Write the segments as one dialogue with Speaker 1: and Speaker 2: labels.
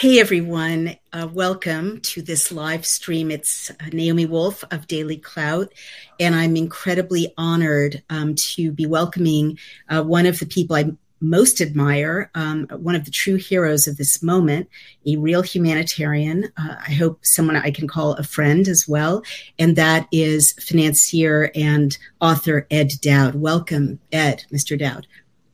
Speaker 1: Hey everyone, uh, welcome to this live stream. It's uh, Naomi Wolf of Daily Clout, and I'm incredibly honored um, to be welcoming uh, one of the people I most admire, um, one of the true heroes of this moment, a real humanitarian. Uh, I hope someone I can call a friend as well, and that is financier and author Ed Dowd. Welcome, Ed, Mr. Dowd.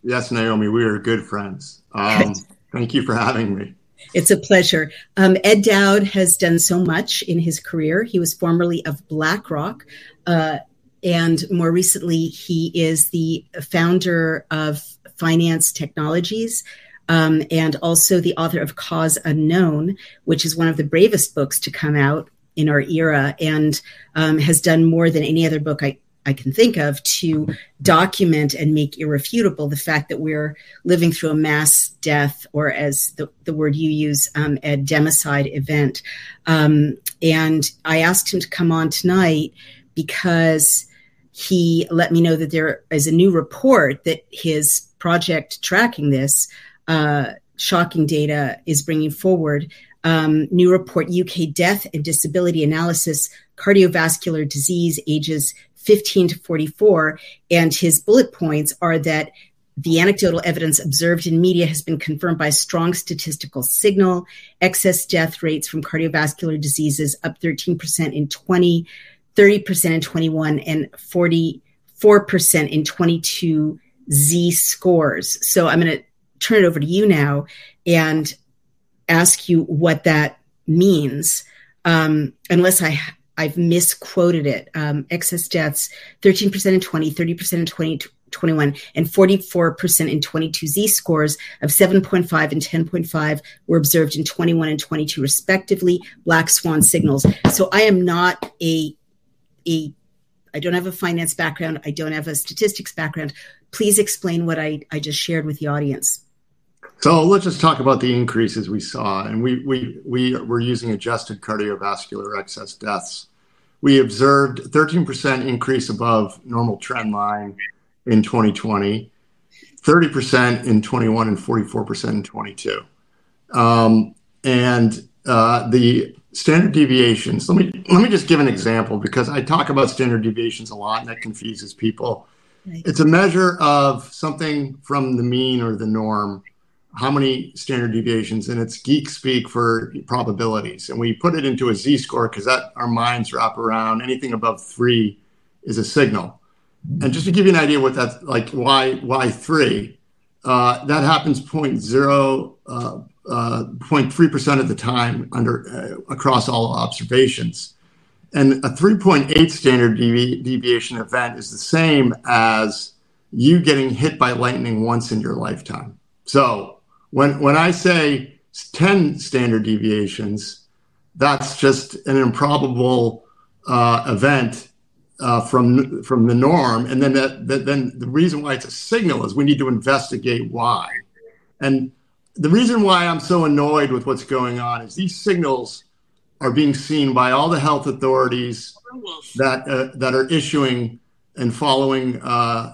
Speaker 2: Yes, Naomi, we are good friends. Um, thank you for having me.
Speaker 1: It's a pleasure. Um, Ed Dowd has done so much in his career. He was formerly of BlackRock. Uh, and more recently, he is the founder of Phinance Technologies um, and also the author of Cause Unknown, which is one of the bravest books to come out in our era and um, has done more than any other book I, I can think of to document and make irrefutable the fact that we're living through a mass death, or as the, the word you use, um, a democide event. Um, and I asked him to come on tonight because he let me know that there is a new report that his project tracking this uh, shocking data is bringing forward. Um, new report UK death and disability analysis, cardiovascular disease, ages 15 to 44. And his bullet points are that the anecdotal evidence observed in media has been confirmed by strong statistical signal. Excess death rates from cardiovascular diseases up 13% in 20, 30% in 21, and 44% in 22 Z scores. So I'm going to turn it over to you now and ask you what that means. Um, unless I I've misquoted it. Um, excess deaths, 13% in 20, 30% in 2021, and 44% in 22 Z scores of 7.5 and 10.5 were observed in 21 and 22, respectively, black swan signals. So I am not a, a, I don't have a finance background. I don't have a statistics background. Please explain what I, I just shared with the audience.
Speaker 2: So let's just talk about the increases we saw. And we, we, we were using adjusted cardiovascular excess deaths. We observed 13% increase above normal trend line in 2020, 30% in 21, and 44% in 22. Um, and uh, the standard deviations, let me, let me just give an example because I talk about standard deviations a lot and that confuses people. Right. It's a measure of something from the mean or the norm how many standard deviations, and it's geek speak for probabilities. And we put it into a z score because that our minds wrap around anything above three is a signal. And just to give you an idea what that's like, why why three? Uh, that happens 0.0, uh, uh, 0.3 percent of the time under uh, across all observations. And a 3.8 standard devi- deviation event is the same as you getting hit by lightning once in your lifetime. So when when I say 10 standard deviations, that's just an improbable uh, event uh, from from the norm. And then that, that, then the reason why it's a signal is we need to investigate why. And the reason why I'm so annoyed with what's going on is these signals are being seen by all the health authorities that uh, that are issuing and following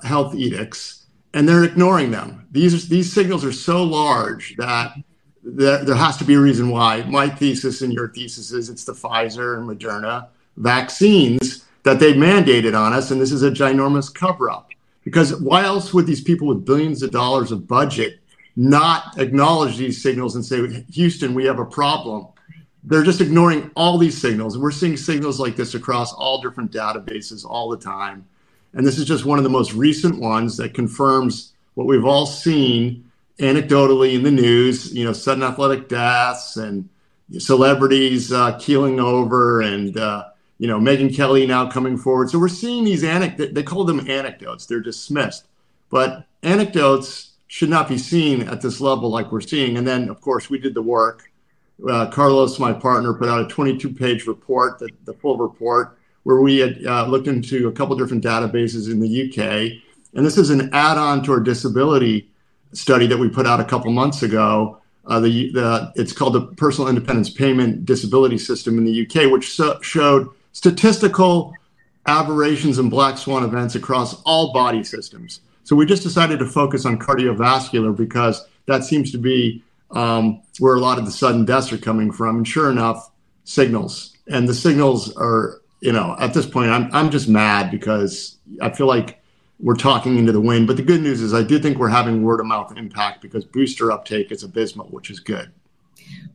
Speaker 2: health edicts and they're ignoring them. These these signals are so large that there, there has to be a reason why. My thesis and your thesis is it's the Pfizer and Moderna vaccines that they mandated on us, and this is a ginormous cover up. Because why else would these people with billions of dollars of budget not acknowledge these signals and say, Houston, we have a problem? They're just ignoring all these signals. And we're seeing signals like this across all different databases all the time. And this is just one of the most recent ones that confirms what we've all seen anecdotally in the news, you know, sudden athletic deaths and celebrities uh, keeling over and, uh, you know, Megyn Kelly now coming forward. So we're seeing these anecdotes, they call them anecdotes, they're dismissed. But anecdotes should not be seen at this level like we're seeing. And then, of course, we did the work. Uh, Carlos, my partner, put out a 22 page report, the, the full report where we had uh, looked into a couple different databases in the UK. And this is an add on to our disability study that we put out a couple months ago. Uh, the, the, it's called the Personal Independence Payment Disability System in the UK, which so, showed statistical aberrations and black swan events across all body systems. So we just decided to focus on cardiovascular because that seems to be um, where a lot of the sudden deaths are coming from. And sure enough, signals. And the signals are, you know, at this point, I'm, I'm just mad because I feel like we're talking into the wind. But the good news is I do think we're having word of mouth impact because booster uptake is abysmal, which is good.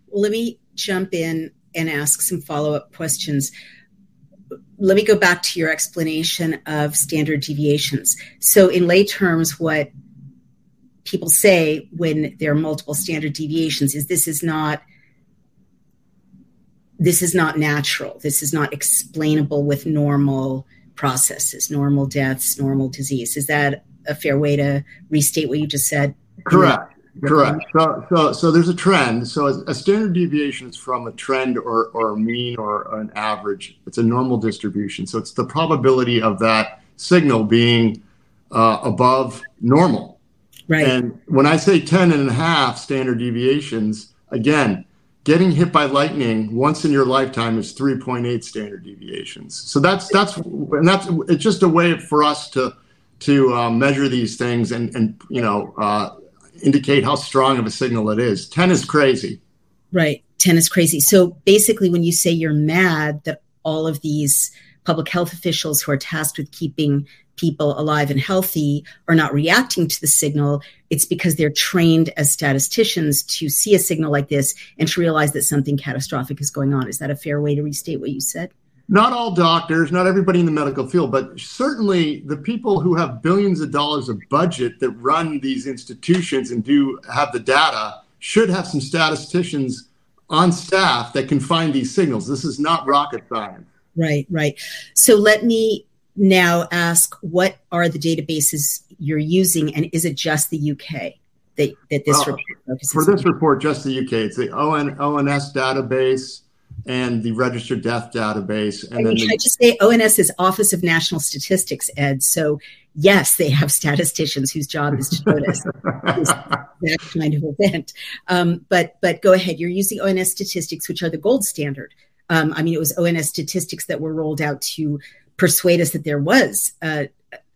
Speaker 1: Well, let me jump in and ask some follow up questions. Let me go back to your explanation of standard deviations. So, in lay terms, what people say when there are multiple standard deviations is this is not this is not natural. This is not explainable with normal processes normal deaths normal disease. Is that a fair way to restate what you just said?
Speaker 2: Correct. Correct. So so so there's a trend. So a, standard deviation is from a trend or or a mean or an average. It's a normal distribution. So it's the probability of that signal being uh, above normal.
Speaker 1: Right.
Speaker 2: And when I say 10 and a half standard deviations, again, getting hit by lightning once in your lifetime is 3.8 standard deviations. So that's that's and that's it's just a way for us to to uh, measure these things and and you know uh, indicate how strong of a signal it is. 10 is crazy.
Speaker 1: Right. 10 is crazy. So basically when you say you're mad that all of these public health officials who are tasked with keeping people alive and healthy are not reacting to the signal, it's because they're trained as statisticians to see a signal like this and to realize that something catastrophic is going on. Is that a fair way to restate what you said?
Speaker 2: Not all doctors, not everybody in the medical field, but certainly the people who have billions of dollars of budget that run these institutions and do have the data should have some statisticians on staff that can find these signals. This is not rocket science.
Speaker 1: Right, right. So let me now ask what are the databases you're using and is it just the UK that, that this
Speaker 2: report For this on? report, just the UK. It's the ON, ONS database and the registered death database. And
Speaker 1: I mean, then the, I just say ONS is Office of National Statistics, Ed. So yes, they have statisticians whose job is to notice that kind of event. Um, but but go ahead. You're using ONS statistics, which are the gold standard. Um, I mean, it was ONS statistics that were rolled out to persuade us that there was a,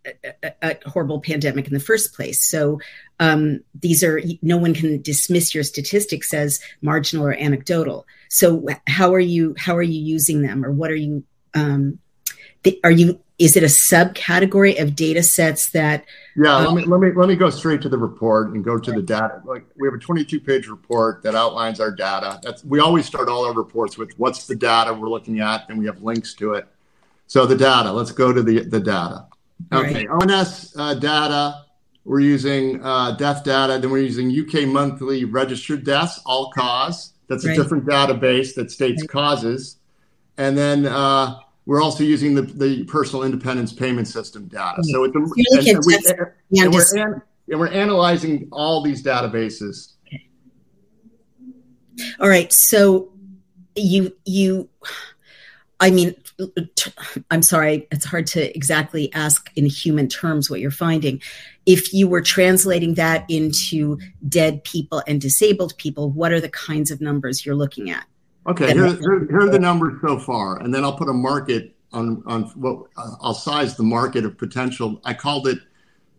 Speaker 1: a, a horrible pandemic in the first place. So um, these are no one can dismiss your statistics as marginal or anecdotal. So how are you how are you using them, or what are you um, are you is it a subcategory of data sets that
Speaker 2: yeah let me let me let me go straight to the report and go to the data like we have a 22 page report that outlines our data that's we always start all our reports with what's the data we're looking at and we have links to it so the data, let's go to the, the data. Okay, right. ONS uh, data, we're using uh, death data, then we're using UK monthly registered deaths, all cause. That's right. a different database that states right. causes. And then uh, we're also using the, the personal independence payment system data. Mm-hmm. So it's a, and, and, we, and, we're an, and we're analyzing all these databases. Okay.
Speaker 1: All right. So you you I mean, I'm sorry, it's hard to exactly ask in human terms what you're finding. If you were translating that into dead people and disabled people, what are the kinds of numbers you're looking at?
Speaker 2: Okay, here, here, here, are the numbers so far, and then I'll put a market on on what I'll size the market of potential. I called it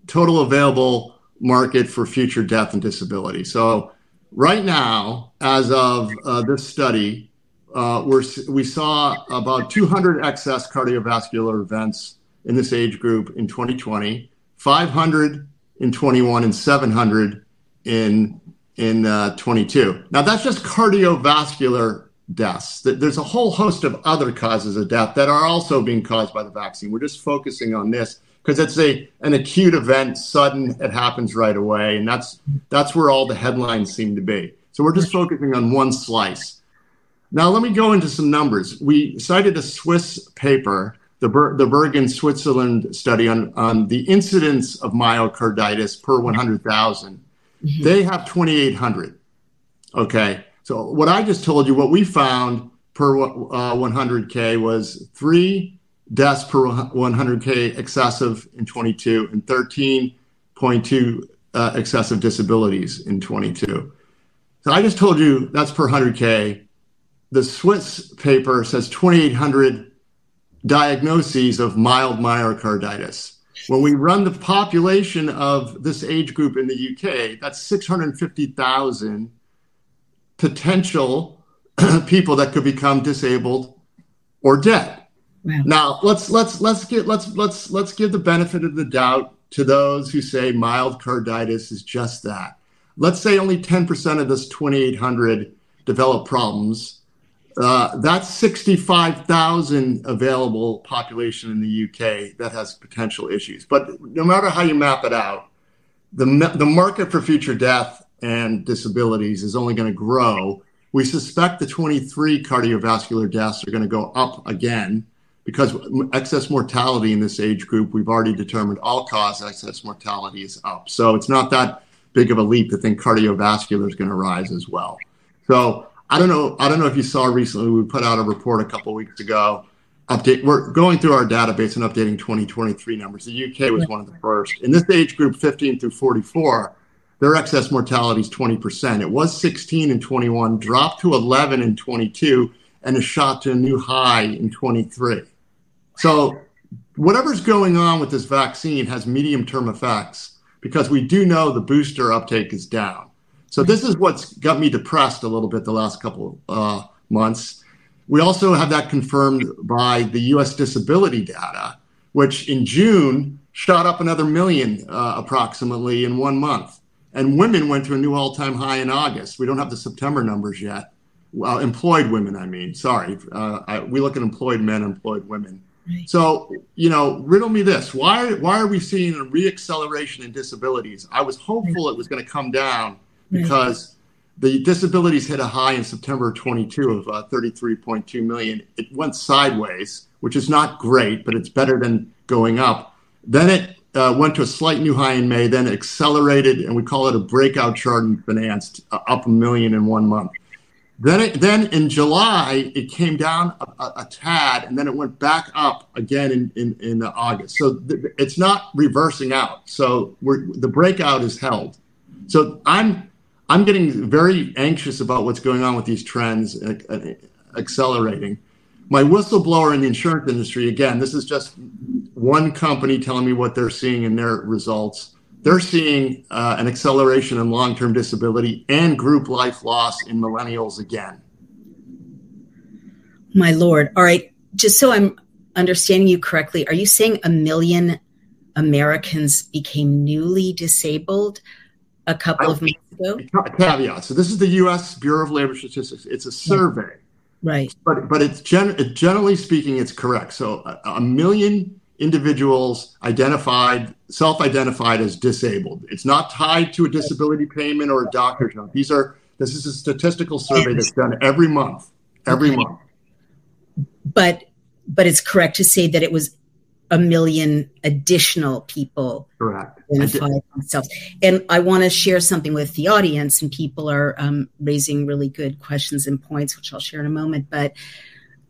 Speaker 2: total available market for future death and disability. So right now, as of uh, this study, uh, we're, we saw about 200 excess cardiovascular events in this age group in 2020, 500 in 21, and 700 in in uh, 22. Now that's just cardiovascular deaths. There's a whole host of other causes of death that are also being caused by the vaccine. We're just focusing on this because it's a an acute event, sudden, it happens right away, and that's that's where all the headlines seem to be. So we're just focusing on one slice. Now, let me go into some numbers. We cited a Swiss paper, the, Ber- the Bergen, Switzerland study on, on the incidence of myocarditis per 100,000. Mm-hmm. They have 2,800. Okay. So, what I just told you, what we found per uh, 100K was three deaths per 100K excessive in 22 and 13.2 uh, excessive disabilities in 22. So, I just told you that's per 100K the Swiss paper says 2,800 diagnoses of mild myocarditis. When we run the population of this age group in the UK, that's 650,000 potential people that could become disabled or dead. Wow. Now let's let's let's get let's let's let's give the benefit of the doubt to those who say mild carditis is just that. Let's say only 10% of this 2,800 develop problems. Uh, that's 65,000 available population in the UK that has potential issues. But no matter how you map it out, the the market for future death and disabilities is only going to grow. We suspect the 23 cardiovascular deaths are going to go up again because excess mortality in this age group, we've already determined all cause excess mortality is up. So it's not that big of a leap to think cardiovascular is going to rise as well. So I don't know. I don't know if you saw recently. We put out a report a couple weeks ago. Update. We're going through our database and updating 2023 numbers. The UK was one of the first. In this age group, 15 through 44, their excess mortality is 20%. It was 16 in 21, dropped to 11 in 22, and a shot to a new high in 23. So whatever's going on with this vaccine has medium term effects because we do know the booster uptake is down. So this is what's got me depressed a little bit the last couple uh, months. We also have that confirmed by the U.S. disability data, which in June shot up another million uh, approximately in one month. And women went to a new all-time high in August. We don't have the September numbers yet. Well, employed women, I mean. Sorry, uh, I, we look at employed men, employed women. So, you know, riddle me this: why why are we seeing a reacceleration in disabilities? I was hopeful it was going to come down because right. the disabilities hit a high in September 22 of uh, 33.2 million. It went sideways, which is not great, but it's better than going up. Then it uh, went to a slight new high in May, then accelerated, and we call it a breakout chart in finance, uh, up a million in one month. Then, then in July, it came down a, tad, and then it went back up again in, in, August. So it's not reversing out. So the breakout is held. So I'm I'm getting very anxious about what's going on with these trends uh, accelerating. My whistleblower in the insurance industry, again, this is just one company telling me what they're seeing in their results they're seeing uh, an acceleration in long term disability and group life loss in millennials again.
Speaker 1: My Lord. All right. Just so I'm understanding you correctly, are you saying a million Americans became newly disabled a couple I, of months ago?
Speaker 2: Caveat. So this is the U.S. Bureau of Labor Statistics. It's a survey.
Speaker 1: Right.
Speaker 2: But but it's gen- generally speaking, it's correct. So a, a million individuals identified, self identified as disabled. It's not tied to a disability payment or a doctor's note. These are, this is a statistical survey that's done every month, every okay. month.
Speaker 1: But, but it's correct to say that it was a million additional people
Speaker 2: correct
Speaker 1: themselves. And I want to share something with the audience, and people are um, raising really good questions and points, which I'll share in a moment. But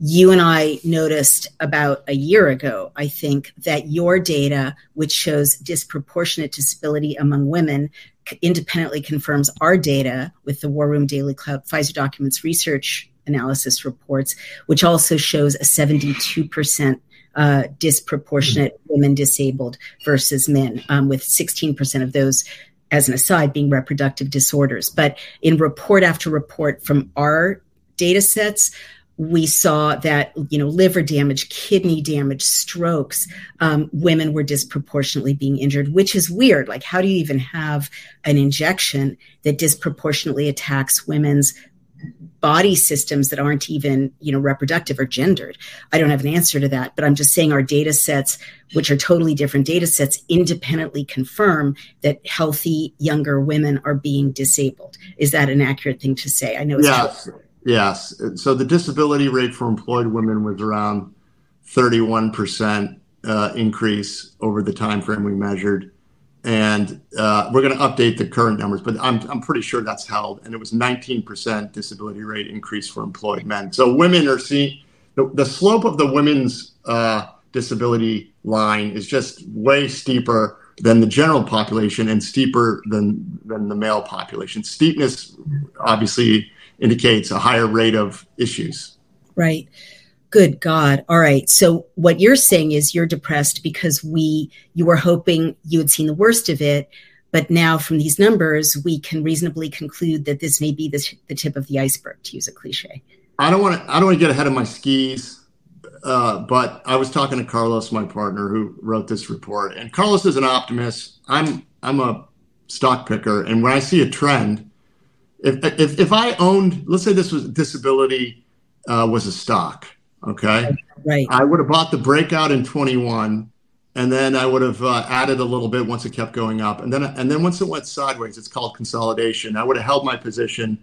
Speaker 1: you and I noticed about a year ago, I think, that your data, which shows disproportionate disability among women, independently confirms our data with the War Room Daily Clout Pfizer Documents Research Analysis reports, which also shows a 72% uh, disproportionate women disabled versus men, um, with 16% of those as an aside, being reproductive disorders. But in report after report from our data sets, we saw that you know liver damage kidney damage strokes um, women were disproportionately being injured which is weird like how do you even have an injection that disproportionately attacks women's body systems that aren't even you know reproductive or gendered i don't have an answer to that but i'm just saying our data sets which are totally different data sets independently confirm that healthy younger women are being disabled is that an accurate thing to say i know
Speaker 2: it's yes Yes. So the disability rate for employed women was around 31% uh, increase over the time frame we measured. And uh, we're going to update the current numbers, but I'm, pretty sure that's held. And it was 19% disability rate increase for employed men. So women are seeing the, slope of the women's uh, disability line is just way steeper than the general population and steeper than, than the male population. Steepness obviously indicates a higher rate of issues.
Speaker 1: Right. Good God. All right. So what you're saying is you're depressed because we you were hoping you had seen the worst of it, But now, from these numbers, we can reasonably conclude that this may be the, the tip of the iceberg, to use a cliche.
Speaker 2: I don't want to. I don't want to get ahead of my skis, uh, but I was talking to Carlos, my partner, who wrote this report, and Carlos is an optimist. I'm I'm a stock picker, and when I see a trend, if if, if I owned, let's say this was disability uh, was a stock, okay,
Speaker 1: right,
Speaker 2: I would have bought the breakout in 21 and then I would have uh, added a little bit once it kept going up, and then and then once it went sideways, it's called consolidation. I would have held my position,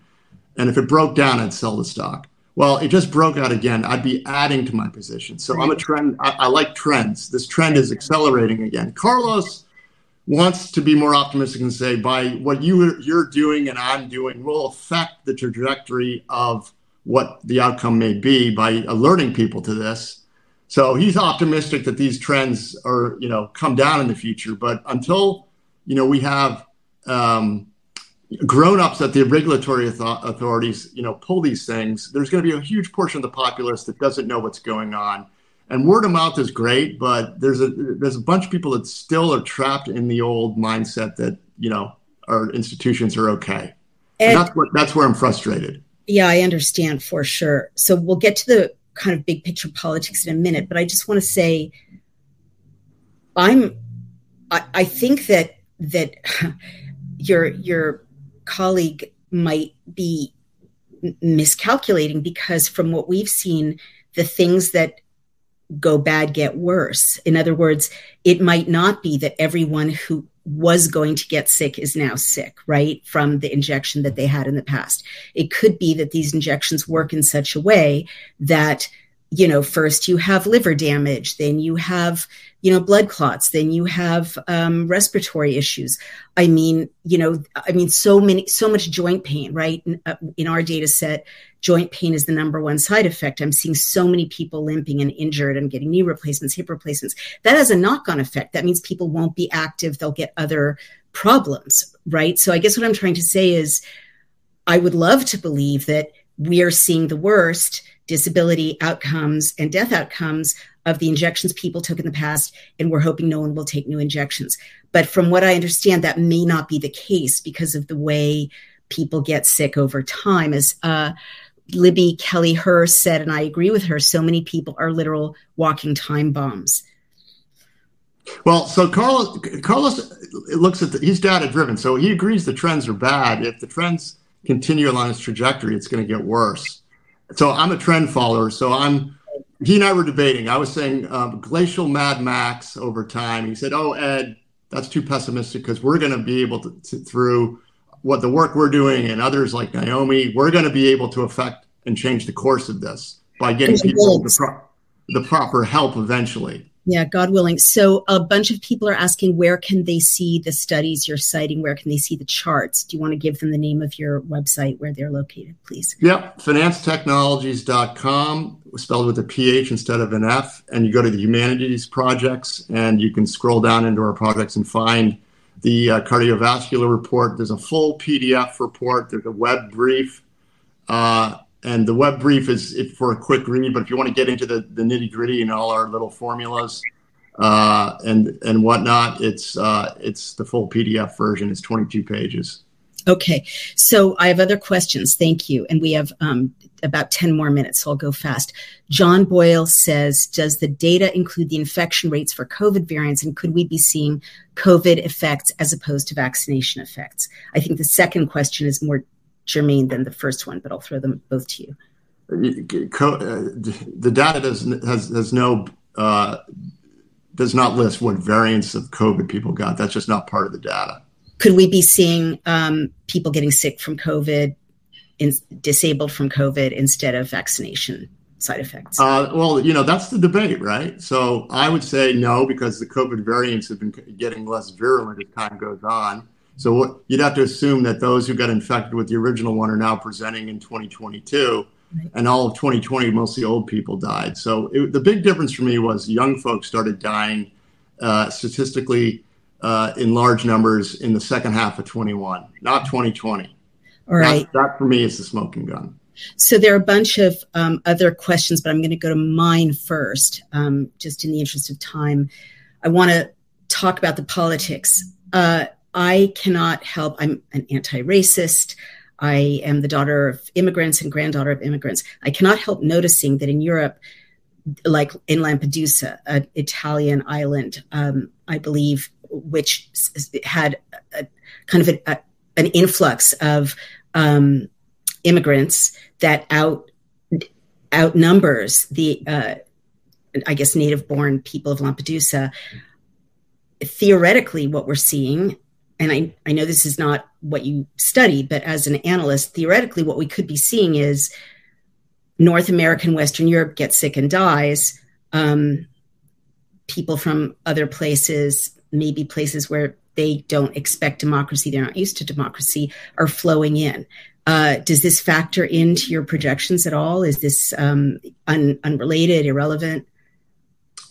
Speaker 2: and if it broke down, I'd sell the stock. Well, it just broke out again. I'd be adding to my position. So I'm a trend. I, I like trends. This trend is accelerating again. Carlos wants to be more optimistic and say, by what you you're doing and I'm doing will affect the trajectory of what the outcome may be by alerting people to this so he's optimistic that these trends are, you know, come down in the future. But until, you know, we have um, grown-ups at the regulatory authorities, you know, pull these things, there's going to be a huge portion of the populace that doesn't know what's going on. And word of mouth is great, but there's a there's a bunch of people that still are trapped in the old mindset that you know our institutions are okay. And, and that's what that's where I'm frustrated.
Speaker 1: Yeah, I understand for sure. So we'll get to the kind of big picture politics in a minute, but I just want to say I'm I, I think that that your your colleague might be miscalculating because from what we've seen, the things that go bad get worse. In other words, it might not be that everyone who was going to get sick is now sick, right? From the injection that they had in the past. It could be that these injections work in such a way that, you know, first you have liver damage, then you have, you know, blood clots, then you have um, respiratory issues. I mean, you know, I mean, so many, so much joint pain, right? In, uh, in our data set, joint pain is the number one side effect. I'm seeing so many people limping and injured and getting knee replacements, hip replacements. That has a knock on effect. That means people won't be active, they'll get other problems, right? So I guess what I'm trying to say is I would love to believe that we are seeing the worst disability outcomes and death outcomes of the injections people took in the past, and we're hoping no one will take new injections. But from what I understand, that may not be the case because of the way people get sick over time. As uh, Libby Kelly Herr said, and I agree with her, so many people are literal walking time bombs.
Speaker 2: Well, so Carlos, Carlos looks at the, he's data driven, so he agrees the trends are bad. If the trends continue along its trajectory, it's going to get worse. So I'm a trend follower. So I'm he and I were debating. I was saying um, glacial Mad Max over time. He said, "Oh, Ed, that's too pessimistic because we're going to be able to, to through what the work we're doing and others like Naomi, we're going to be able to affect and change the course of this by getting people the, pro- the proper help eventually.
Speaker 1: Yeah, God willing. So a bunch of people are asking where can they see the studies you're citing? Where can they see the charts? Do you want to give them the name of your website where they're located, please?
Speaker 2: Yep, phinancetechnologies.com, spelled with a PH instead of an F. And you go to the humanities projects and you can scroll down into our projects and find the uh, cardiovascular report. There's a full PDF report. There's a web brief. Uh, and the web brief is for a quick read, but if you want to get into the, the nitty gritty and all our little formulas uh, and and whatnot, it's uh, it's the full PDF version. It's 22 pages.
Speaker 1: Okay, so I have other questions. Thank you, and we have um, about 10 more minutes, so I'll go fast. John Boyle says, does the data include the infection rates for COVID variants, and could we be seeing COVID effects as opposed to vaccination effects? I think the second question is more germane than the first one, but I'll throw them both to you.
Speaker 2: The data does has has no uh, does not list what variants of COVID people got. That's just not part of the data.
Speaker 1: Could we be seeing um, people getting sick from COVID, in, disabled from COVID instead of vaccination side effects?
Speaker 2: Uh, well, you know that's the debate, right? So I would say no because the COVID variants have been getting less virulent as time goes on. So you'd have to assume that those who got infected with the original one are now presenting in 2022, right. and all of 2020, mostly old people died. So it, the big difference for me was young folks started dying uh, statistically uh, in large numbers in the second half of 21, not 2020.
Speaker 1: All right.
Speaker 2: That, that for me is the smoking gun.
Speaker 1: So there are a bunch of um, other questions, but I'm going to go to mine first, um, just in the interest of time. I want to talk about the politics. Uh, I cannot help. I'm an anti-racist. I am the daughter of immigrants and granddaughter of immigrants. I cannot help noticing that in Europe, like in Lampedusa, an Italian island, um, I believe, which had a, kind of a, a, an influx of um, immigrants that out outnumbers the, uh, I guess, native-born people of Lampedusa. Theoretically, what we're seeing and I, I know this is not what you study, but as an analyst, theoretically, what we could be seeing is North America and Western Europe get sick and dies. Um, people from other places, maybe places where they don't expect democracy, they're not used to democracy, are flowing in. Uh, does this factor into your projections at all? Is this um, un- unrelated, irrelevant?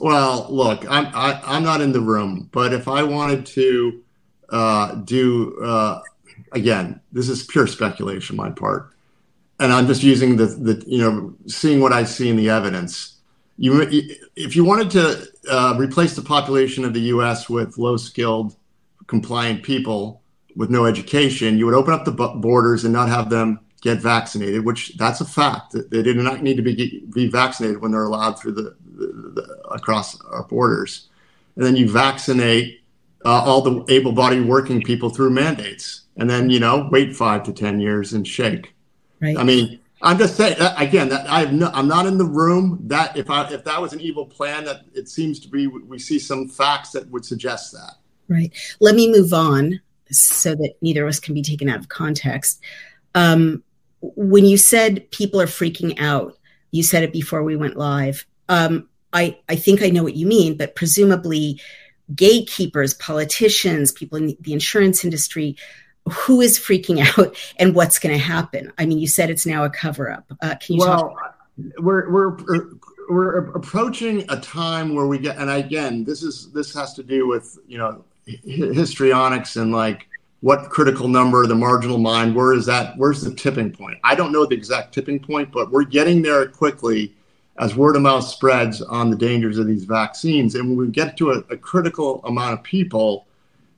Speaker 2: Well, look, I'm I, am i am not in the room, but if I wanted to do uh, again, this is pure speculation on my part, and I'm just using the the you know seeing what I see in the evidence. You, if you wanted to uh, replace the population of the U.S. with low skilled, compliant people with no education, you would open up the borders and not have them get vaccinated, which that's a fact. They do not need to be be vaccinated when they're allowed through the, the, the across our borders. And then you vaccinate uh, all the able-bodied working people through mandates, and then you know wait five to ten years and shake. Right. I mean, I'm just saying again that I have no, I'm not in the room. That if I if that was an evil plan, that it seems to be. We see some facts that would suggest that.
Speaker 1: Right. Let me move on so that neither of us can be taken out of context. Um, when you said people are freaking out, you said it before we went live. Um, I I think I know what you mean, but presumably gatekeepers, politicians, people in the insurance industry, who is freaking out and what's going to happen? I mean, you said it's now a cover up. Uh, can you well, talk?
Speaker 2: We're, we're, we're approaching a time where we get, and again, this is, this has to do with, you know, histrionics and like what critical number, the marginal mind, where is that, where's the tipping point? I don't know the exact tipping point, but we're getting there quickly as word of mouth spreads on the dangers of these vaccines. And when we get to a, a critical amount of people,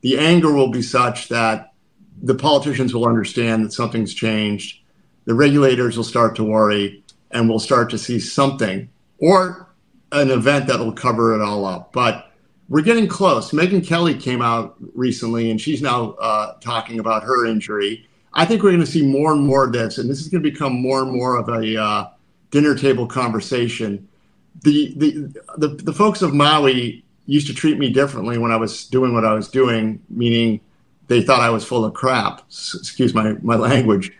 Speaker 2: the anger will be such that the politicians will understand that something's changed. The regulators will start to worry, and we'll start to see something or an event that will cover it all up. But we're getting close. Megyn Kelly came out recently, and she's now uh, talking about her injury. I think we're going to see more and more of this, and this is going to become more and more of a uh, dinner table conversation. The, the the the folks of Maui used to treat me differently when I was doing what I was doing, meaning they thought I was full of crap. Excuse my my language.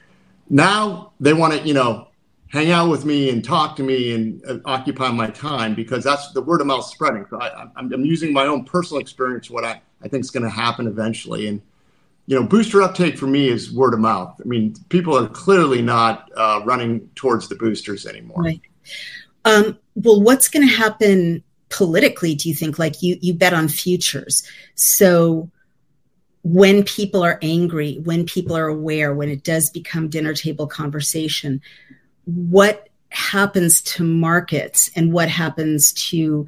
Speaker 2: Now they want to, you know, hang out with me and talk to me and uh, occupy my time because that's the word of mouth spreading. So I, am using my own personal experience, what I, I think is going to happen eventually. And you know, booster uptake for me is word of mouth. I mean, people are clearly not uh, running towards the boosters anymore.
Speaker 1: Right. Um, well, what's going to happen politically? Do you think? Like you, you bet on futures. So when people are angry, when people are aware, when it does become dinner table conversation, what happens to markets and what happens to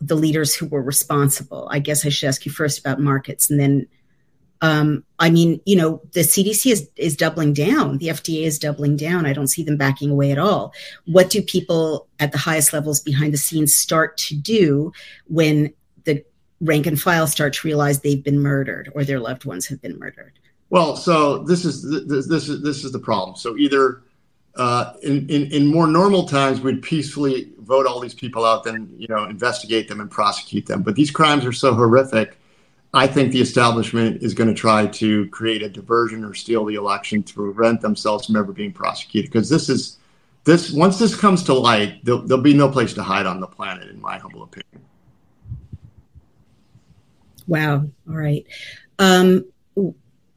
Speaker 1: the leaders who were responsible? I guess I should ask you first about markets and then um, I mean, you know, the CDC is, is doubling down. The FDA is doubling down. I don't see them backing away at all. What do people at the highest levels behind the scenes start to do when the rank and file start to realize they've been murdered or their loved ones have been murdered?
Speaker 2: Well, so this is this, this is this is the problem. So either uh, in, in in more normal times, we'd peacefully vote all these people out, then you know investigate them and prosecute them. But these crimes are so horrific I think the establishment is going to try to create a diversion or steal the election to prevent themselves from ever being prosecuted. Because this is this once this comes to light, there'll, there'll be no place to hide on the planet, in my humble opinion.
Speaker 1: Wow. All right. Um,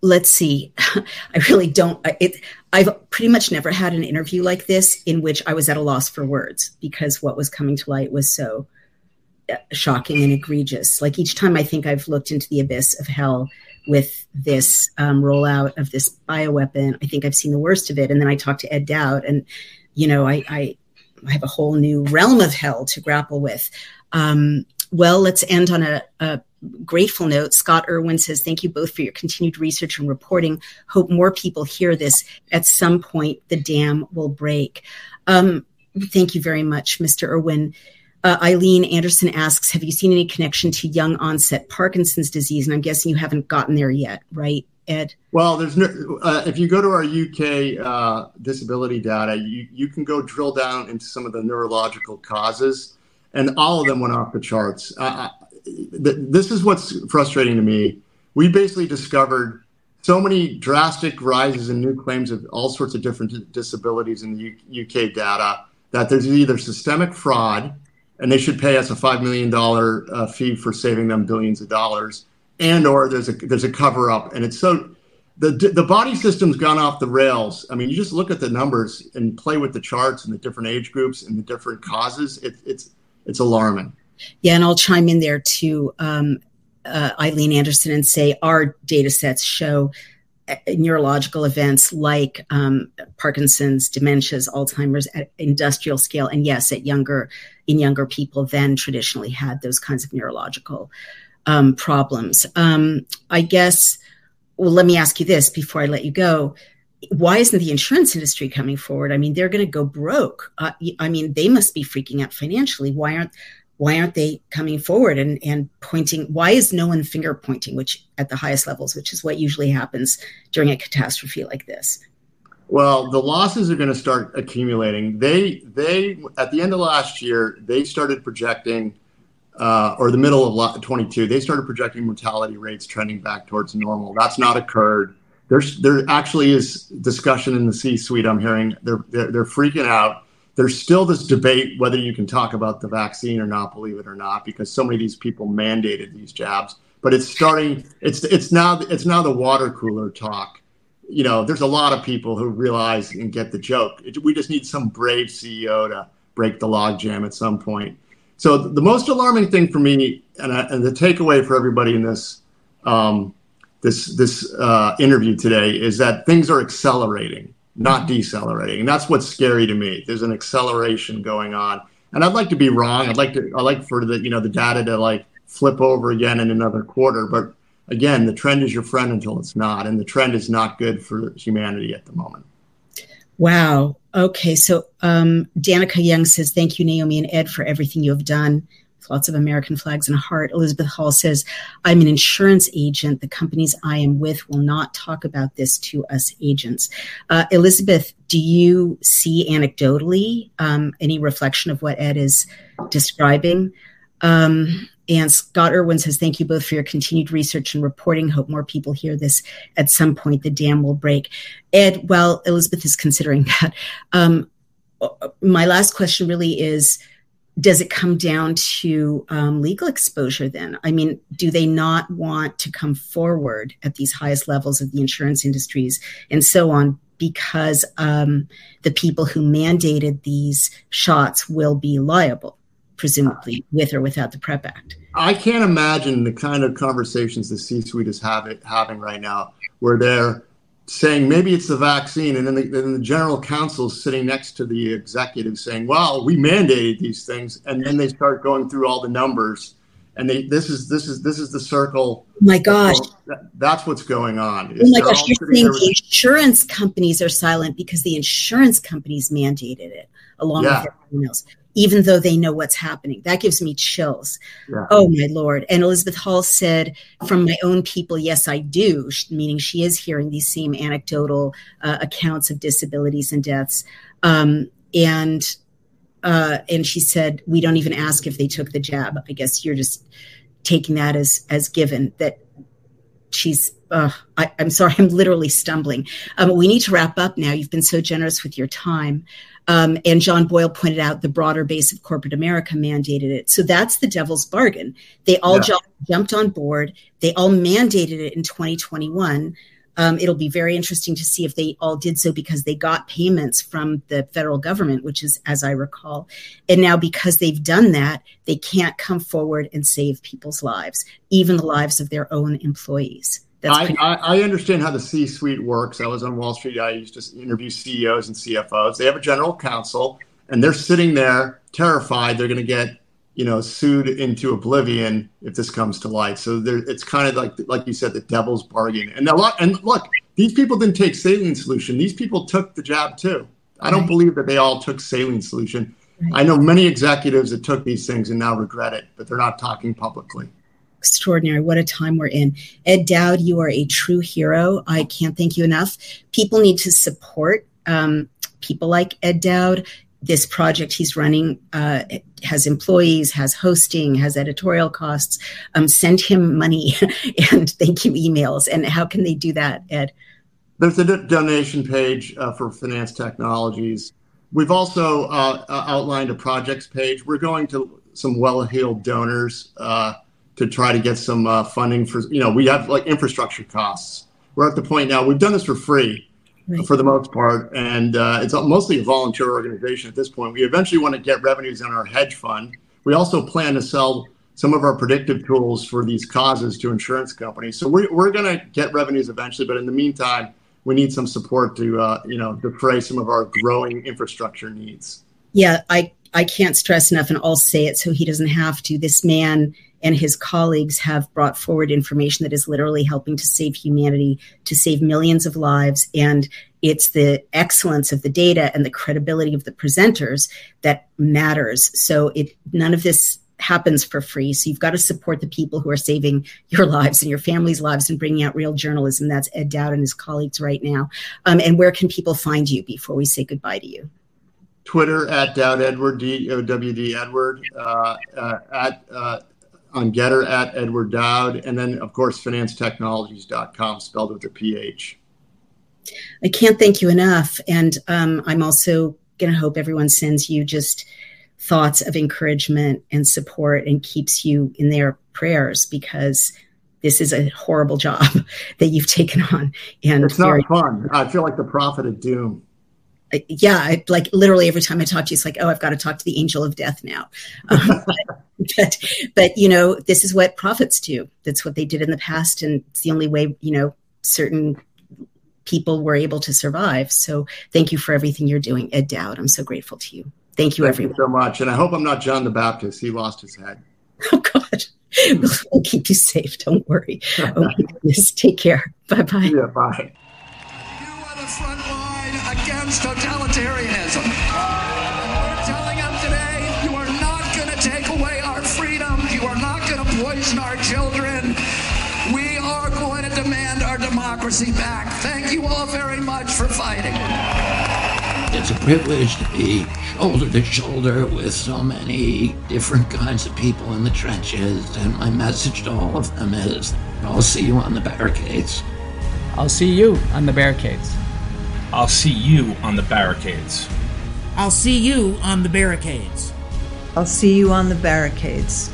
Speaker 1: let's see. I really don't. It. I've pretty much never had an interview like this in which I was at a loss for words because what was coming to light was so shocking and egregious. Like each time I think I've looked into the abyss of hell with this um, rollout of this bioweapon, I think I've seen the worst of it. And then I talked to Ed Dowd, and you know, I, I, I have a whole new realm of hell to grapple with. Um, well, let's end on a, a grateful note. Scott Irwin says, Thank you both for your continued research and reporting. Hope more people hear this. At some point, the dam will break. Um, thank you very much, Mr. Irwin. Uh, Eileen Anderson asks, Have you seen any connection to young onset Parkinson's disease? And I'm guessing you haven't gotten there yet, right, Ed?
Speaker 2: Well, there's no, uh, if you go to our UK uh, disability data, you, you can go drill down into some of the neurological causes, and all of them went off the charts. Uh, uh, this is what's frustrating to me. We basically discovered so many drastic rises in new claims of all sorts of different disabilities in the U- UK data that there's either systemic fraud, and they should pay us a five million dollar uh, fee for saving them billions of dollars, and or there's a there's a cover up, and it's so the the body system's gone off the rails. I mean, you just look at the numbers and play with the charts and the different age groups and the different causes. It, it's it's alarming.
Speaker 1: Yeah, and I'll chime in there too, um, uh, Eileen Anderson, and say our data sets show uh, neurological events like um, Parkinson's, dementias, Alzheimer's at industrial scale, and yes, at younger in younger people than traditionally had those kinds of neurological um, problems. Um, I guess. Well, let me ask you this before I let you go. Why isn't the insurance industry coming forward? I mean, they're going to go broke. Uh, I mean, they must be freaking out financially. Why aren't why aren't they coming forward and, and pointing why is no one finger pointing which at the highest levels which is what usually happens during a catastrophe like this
Speaker 2: well the losses are going to start accumulating they they at the end of last year they started projecting uh, or the middle of 22 they started projecting mortality rates trending back towards normal that's not occurred there's there actually is discussion in the c suite i'm hearing they're, they're, they're freaking out there's still this debate whether you can talk about the vaccine or not, believe it or not, because so many of these people mandated these jabs. But it's starting. It's it's now it's now the water cooler talk. You know, there's a lot of people who realize and get the joke. We just need some brave CEO to break the logjam at some point. So the most alarming thing for me, and, uh, and the takeaway for everybody in this um, this this uh, interview today, is that things are accelerating not decelerating. And that's what's scary to me. There's an acceleration going on. And I'd like to be wrong. I'd like to I like for the you know the data to like flip over again in another quarter. But again, the trend is your friend until it's not. And the trend is not good for humanity at the moment.
Speaker 1: Wow. Okay. So um, Danica Young says, Thank you, Naomi and Ed, for everything you have done lots of American flags and a heart. Elizabeth Hall says, I'm an insurance agent. The companies I am with will not talk about this to us agents. Uh, Elizabeth, do you see anecdotally um, any reflection of what Ed is describing? Um, and Scott Irwin says, Thank you both for your continued research and reporting. Hope more people hear this at some point. The dam will break. Ed, while Elizabeth is considering that, um, my last question really is does it come down to um, legal exposure then? I mean, do they not want to come forward at these highest levels of the insurance industries and so on because um, the people who mandated these shots will be liable, presumably with or without the PREP Act?
Speaker 2: I can't imagine the kind of conversations the C suite is having, having right now where they're saying maybe it's the vaccine, and then the, then the general counsel is sitting next to the executive saying, "Well, we mandated these things," and then they start going through all the numbers, and they this is this is this is the circle.
Speaker 1: Oh my gosh,
Speaker 2: that, that's what's going on.
Speaker 1: Oh my gosh, you're saying the insurance companies are silent because the insurance companies mandated it along yeah. with everyone else even though they know what's happening. That gives me chills. Yeah. Oh, my Lord. And Elizabeth Hall said, from my own people, yes, I do, meaning she is hearing these same anecdotal uh, accounts of disabilities and deaths. Um, and uh, and she said, we don't even ask if they took the jab. I guess you're just taking that as as given that she's uh, I, am sorry, I'm literally stumbling. Um, we need to wrap up now. You've been so generous with your time. Um, and John Boyle pointed out the broader base of corporate America mandated it. So that's the devil's bargain. They all yeah. jumped, jumped on board. They all mandated it in 2021. Um, it'll be very interesting to see if they all did so because they got payments from the federal government, which is, as I recall. And now, because they've done that, they can't come forward and save people's lives, even the lives of their own employees.
Speaker 2: I, I, I, understand how the C suite works. I was on Wall Street. I used to interview CEOs and CFOs. They have a general counsel, and they're sitting there terrified they're going to get, you know, sued into oblivion if this comes to light. So there, it's kind of like, like you said, the devil's bargain. And a lot, and look, these people didn't take saline solution. These people took the jab too. I don't believe that they all took saline solution. I know many executives that took these things and now regret it, but they're not talking publicly.
Speaker 1: Extraordinary. What a time we're in. Ed Dowd, you are a true hero. I can't thank you enough. People need to support um, people like Ed Dowd. This project he's running uh, has employees, has hosting, has editorial costs. Um, send him money and thank you emails. And how can they do that, Ed?
Speaker 2: There's a donation page uh, for Phinance Technologies. We've also uh, uh, outlined a projects page. We're going to some well-heeled donors uh, to try to get some uh, funding for. You know, we have like infrastructure costs. We're at the point now. We've done this for free, right. for the most part, and uh, it's mostly a volunteer organization at this point. We eventually want to get revenues in our hedge fund. We also plan to sell some of our predictive tools for these causes to insurance companies. So we're, we're going to get revenues eventually, but in the meantime we need some support to uh, you know defray some of our growing infrastructure needs.
Speaker 1: Yeah, I I can't stress enough, and I'll say it so he doesn't have to. This man and his colleagues have brought forward information that is literally helping to save humanity, to save millions of lives, and it's the excellence of the data and the credibility of the presenters that matters. So it none of this happens for free. So you've got to support the people who are saving your lives and your family's lives and bringing out real journalism. That's Ed Dowd and his colleagues right now. Um, and where can people find you before we say goodbye to you?
Speaker 2: Twitter at Dowd Edward, D O W D Edward, uh, uh, at uh, on Gettr at Edward Dowd, and then of course phinancetechnologies.com spelled with a PH.
Speaker 1: I can't thank you enough. And um, I'm also going to hope everyone sends you just thoughts of encouragement and support and keeps you in their prayers because this is a horrible job that you've taken on. And
Speaker 2: it's not fun. I feel like the prophet of doom.
Speaker 1: Uh, yeah, I, like literally every time I talk to you, it's like, oh, I've got to talk to the angel of death now. Um, but, but, but, you know, this is what prophets do. That's what they did in the past. And it's the only way, you know, certain people were able to survive. So thank you for everything you're doing, Ed Dowd. I'm so grateful to you. Thank you,
Speaker 2: Thank
Speaker 1: everyone.
Speaker 2: You so much. And I hope I'm not John the Baptist. He lost his head.
Speaker 1: Oh, God. We'll keep you safe. Don't worry. Oh, goodness. Take care. Bye bye.
Speaker 2: Yeah, bye.
Speaker 3: You are the front line against democracy back. Thank you all very much for fighting.
Speaker 4: It's a privilege to be shoulder to shoulder with so many different kinds of people in the trenches. And my message to all of them is I'll see you on the barricades.
Speaker 5: I'll see you on the barricades.
Speaker 6: I'll see you on the barricades.
Speaker 7: I'll see you on the barricades.
Speaker 8: I'll see you on the barricades.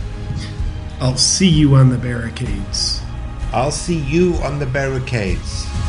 Speaker 9: I'll see you on the barricades.
Speaker 10: I'll see you on the barricades.